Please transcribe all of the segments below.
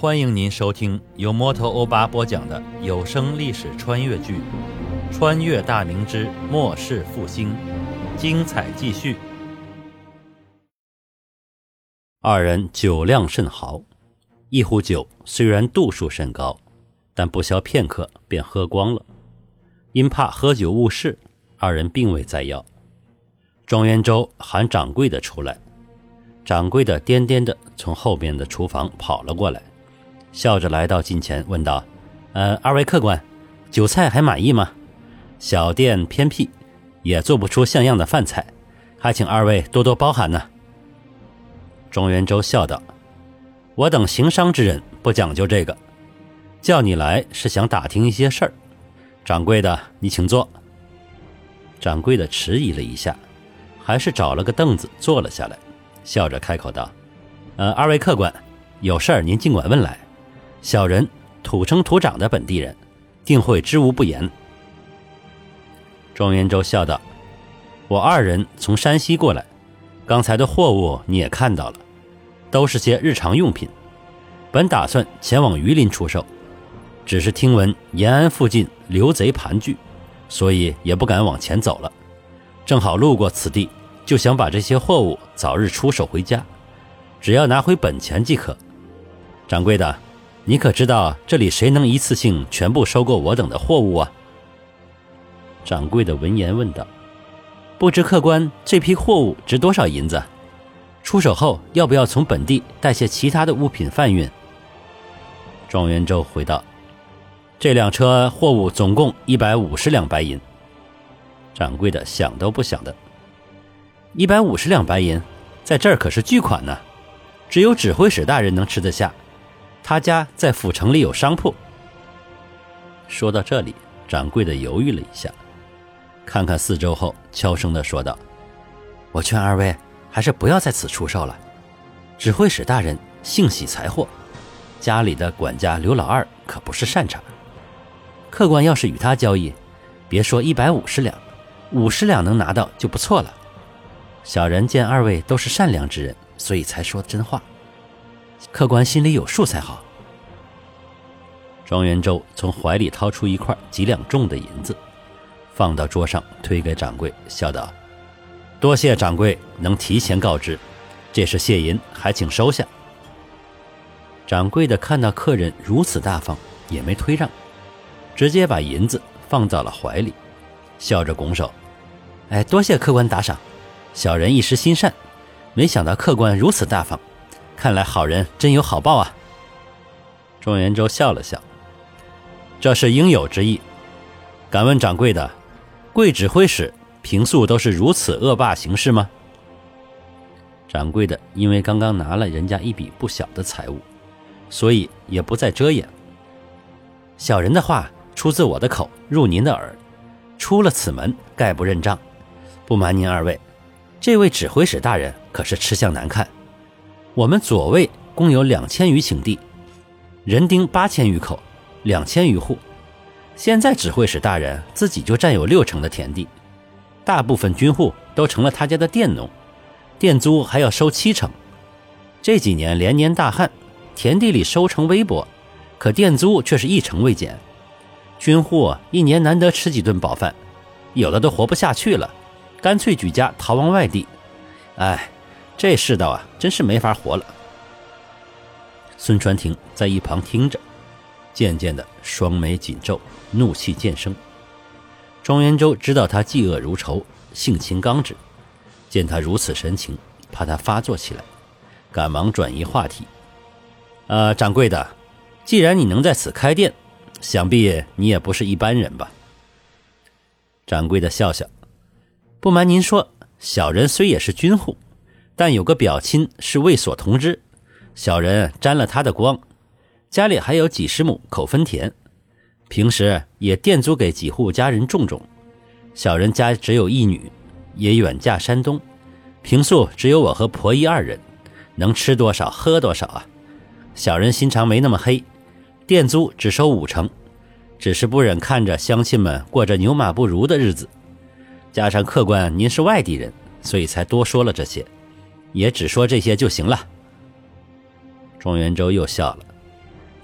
欢迎您收听由摩托欧巴播讲的有声历史穿越剧《穿越大明之末世复兴》，精彩继续。二人酒量甚豪，一壶酒虽然度数甚高，但不消片刻便喝光了。因怕喝酒误事，二人并未再要。庄元周喊掌柜的出来，掌柜的颠颠的从后边的厨房跑了过来。笑着来到近前，问道：“呃，二位客官，酒菜还满意吗？小店偏僻，也做不出像样的饭菜，还请二位多多包涵呢。”庄元周笑道：“我等行商之人不讲究这个，叫你来是想打听一些事儿。掌柜的，你请坐。”掌柜的迟疑了一下，还是找了个凳子坐了下来，笑着开口道：“呃，二位客官，有事儿您尽管问来。”小人土生土长的本地人，定会知无不言。庄元周笑道：“我二人从山西过来，刚才的货物你也看到了，都是些日常用品。本打算前往榆林出售，只是听闻延安附近刘贼盘踞，所以也不敢往前走了。正好路过此地，就想把这些货物早日出手回家，只要拿回本钱即可。掌柜的。”你可知道这里谁能一次性全部收购我等的货物啊？掌柜的闻言问道：“不知客官这批货物值多少银子？出手后要不要从本地带些其他的物品贩运？”庄元周回道：“这辆车货物总共一百五十两白银。”掌柜的想都不想的：“一百五十两白银，在这儿可是巨款呢，只有指挥使大人能吃得下。”他家在府城里有商铺。说到这里，掌柜的犹豫了一下，看看四周后，悄声的说道：“我劝二位还是不要在此出售了。指挥使大人性喜财货，家里的管家刘老二可不是善茬。客官要是与他交易，别说一百五十两，五十两能拿到就不错了。小人见二位都是善良之人，所以才说真话。”客官心里有数才好。庄元周从怀里掏出一块几两重的银子，放到桌上，推给掌柜，笑道：“多谢掌柜能提前告知，这是谢银，还请收下。”掌柜的看到客人如此大方，也没推让，直接把银子放到了怀里，笑着拱手：“哎，多谢客官打赏，小人一时心善，没想到客官如此大方。”看来好人真有好报啊！庄元周笑了笑，这是应有之意。敢问掌柜的，贵指挥使平素都是如此恶霸行事吗？掌柜的因为刚刚拿了人家一笔不小的财物，所以也不再遮掩。小人的话出自我的口，入您的耳，出了此门，概不认账。不瞒您二位，这位指挥使大人可是吃相难看。我们左卫共有两千余顷地，人丁八千余口，两千余户。现在指挥使大人自己就占有六成的田地，大部分军户都成了他家的佃农，佃租还要收七成。这几年连年大旱，田地里收成微薄，可佃租却是一成未减。军户一年难得吃几顿饱饭，有的都活不下去了，干脆举家逃往外地。哎。这世道啊，真是没法活了。孙传庭在一旁听着，渐渐的双眉紧皱，怒气渐生。庄元周知道他嫉恶如仇，性情刚直，见他如此神情，怕他发作起来，赶忙转移话题：“呃，掌柜的，既然你能在此开店，想必你也不是一般人吧？”掌柜的笑笑：“不瞒您说，小人虽也是军户。”但有个表亲是卫所同知，小人沾了他的光，家里还有几十亩口分田，平时也佃租给几户家人种种。小人家只有一女，也远嫁山东，平素只有我和婆姨二人，能吃多少喝多少啊！小人心肠没那么黑，佃租只收五成，只是不忍看着乡亲们过着牛马不如的日子，加上客官您是外地人，所以才多说了这些。也只说这些就行了。庄元周又笑了，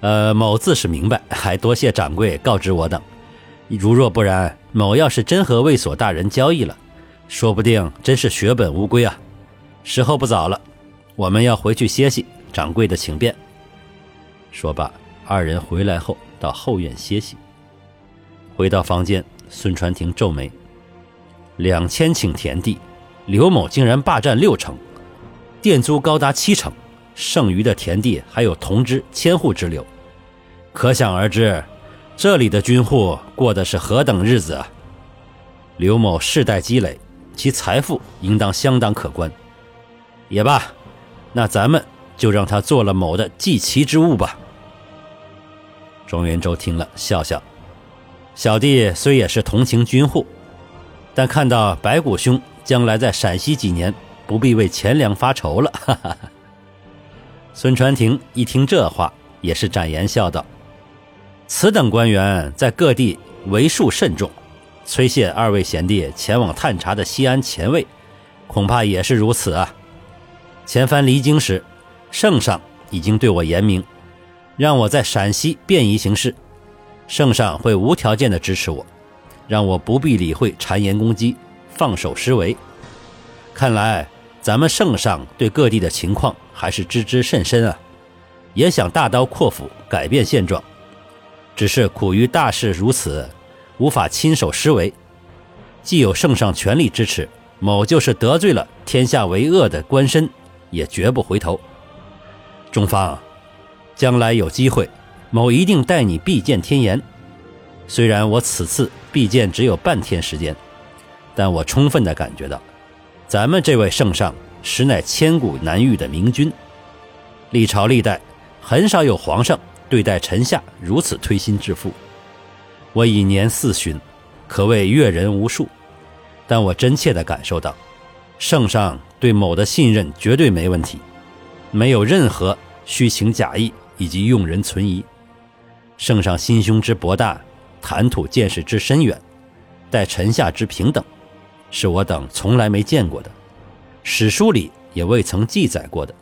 呃，某自是明白，还多谢掌柜告知我等。如若不然，某要是真和卫所大人交易了，说不定真是血本无归啊！时候不早了，我们要回去歇息。掌柜的请便。说罢，二人回来后到后院歇息。回到房间，孙传庭皱眉：两千顷田地，刘某竟然霸占六成，店租高达七成，剩余的田地还有同知千户之流，可想而知。这里的军户过的是何等日子啊！刘某世代积累，其财富应当相当可观。也罢，那咱们就让他做了某的祭旗之物吧。庄元周听了，笑笑：“小弟虽也是同情军户，但看到白骨兄将来在陕西几年，不必为钱粮发愁了。”哈哈。孙传庭一听这话，也是展颜笑道。此等官员在各地为数甚众，崔谢二位贤弟前往探查的西安前卫，恐怕也是如此啊。前番离京时，圣上已经对我言明，让我在陕西便宜行事，圣上会无条件的支持我，让我不必理会谗言攻击，放手施为。看来咱们圣上对各地的情况还是知之甚深啊，也想大刀阔斧改变现状。只是苦于大事如此，无法亲手施为。既有圣上全力支持，某就是得罪了天下为恶的官绅，也绝不回头。中方，将来有机会，某一定带你必见天颜。虽然我此次必见只有半天时间，但我充分的感觉到，咱们这位圣上实乃千古难遇的明君。历朝历代，很少有皇上。对待臣下如此推心置腹，我以年四旬，可谓阅人无数。但我真切地感受到，圣上对某的信任绝对没问题，没有任何虚情假意以及用人存疑。圣上心胸之博大，谈吐见识之深远，待臣下之平等，是我等从来没见过的，史书里也未曾记载过的，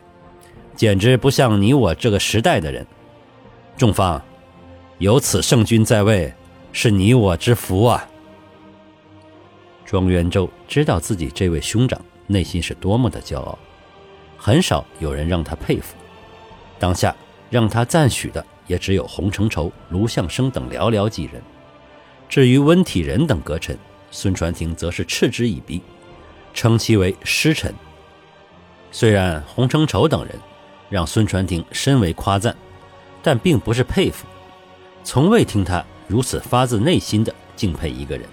简直不像你我这个时代的人。众方，有此圣君在位，是你我之福啊！庄元周知道自己这位兄长内心是多么的骄傲，很少有人让他佩服。当下让他赞许的也只有洪承畴、卢象升等寥寥几人。至于温体仁等阁臣，孙传庭则是嗤之以鼻，称其为师臣。虽然洪承畴等人让孙传庭深为夸赞。但并不是佩服，从未听他如此发自内心的敬佩一个人。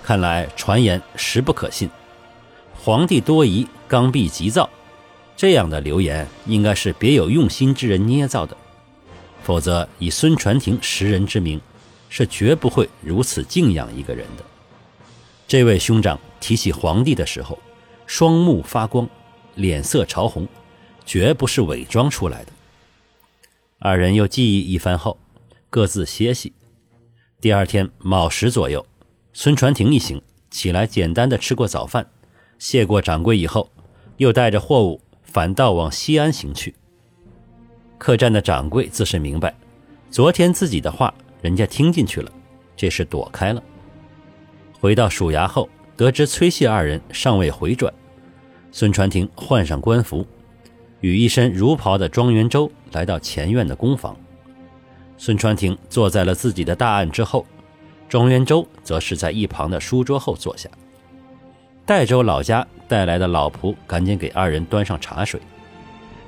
看来传言实不可信，皇帝多疑，刚愎急躁，这样的流言应该是别有用心之人捏造的，否则以孙传庭识人之名，是绝不会如此敬仰一个人的。这位兄长提起皇帝的时候，双目发光，脸色潮红，绝不是伪装出来的。二人又记忆一番后，各自歇息。第二天卯时左右，孙传庭一行起来，简单的吃过早饭，谢过掌柜以后，又带着货物反道往西安行去。客栈的掌柜自是明白，昨天自己的话人家听进去了，这是躲开了。回到署衙后，得知崔谢二人尚未回转，孙传庭换上官服。与一身儒袍的庄元周来到前院的公房，孙传庭坐在了自己的大案之后，庄元周则是在一旁的书桌后坐下。代州老家带来的老仆赶紧给二人端上茶水。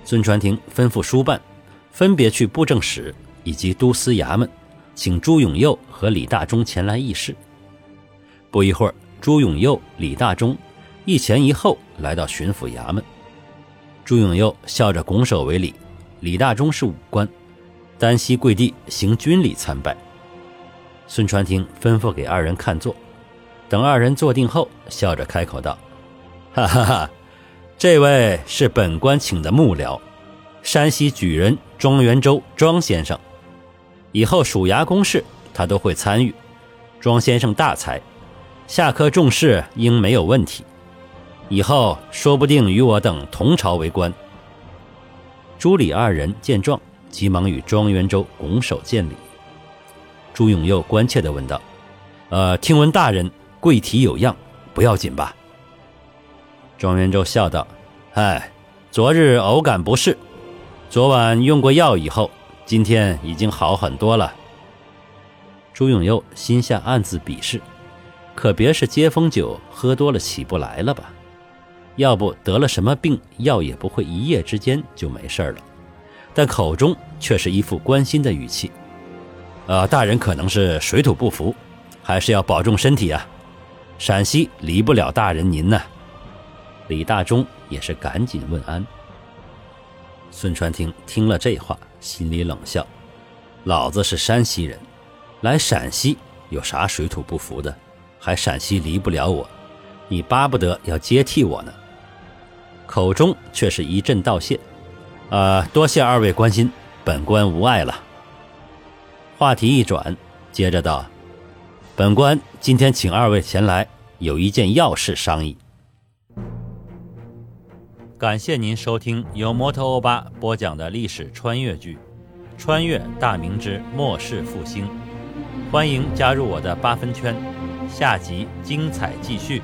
孙传庭吩咐书办，分别去布政使以及都司衙门，请朱永佑和李大忠前来议事。不一会儿，朱永佑、李大忠一前一后来到巡抚衙门。朱永佑笑着拱手为礼，李大忠是武官，单膝跪地行军礼参拜。孙传庭吩咐给二人看座，等二人坐定后，笑着开口道：“哈哈哈，这位是本官请的幕僚，山西举人庄元周庄先生，以后署衙公事他都会参与。庄先生大才，下科重视应没有问题。”以后说不定与我等同朝为官。朱李二人见状，急忙与庄元周拱手见礼。朱永佑关切地问道：“呃，听闻大人贵体有恙，不要紧吧？”庄元周笑道：“哎，昨日偶感不适，昨晚用过药以后，今天已经好很多了。”朱永佑心下暗自鄙视，可别是接风酒喝多了起不来了吧？要不得了什么病，药也不会一夜之间就没事了。但口中却是一副关心的语气。呃，大人可能是水土不服，还是要保重身体啊。陕西离不了大人您呢。李大忠也是赶紧问安。孙传庭听了这话，心里冷笑：老子是山西人，来陕西有啥水土不服的？还陕西离不了我？你巴不得要接替我呢？口中却是一阵道谢，呃，多谢二位关心，本官无碍了。话题一转，接着道：“本官今天请二位前来，有一件要事商议。”感谢您收听由摩托欧巴播讲的历史穿越剧《穿越大明之末世复兴》，欢迎加入我的八分圈，下集精彩继续。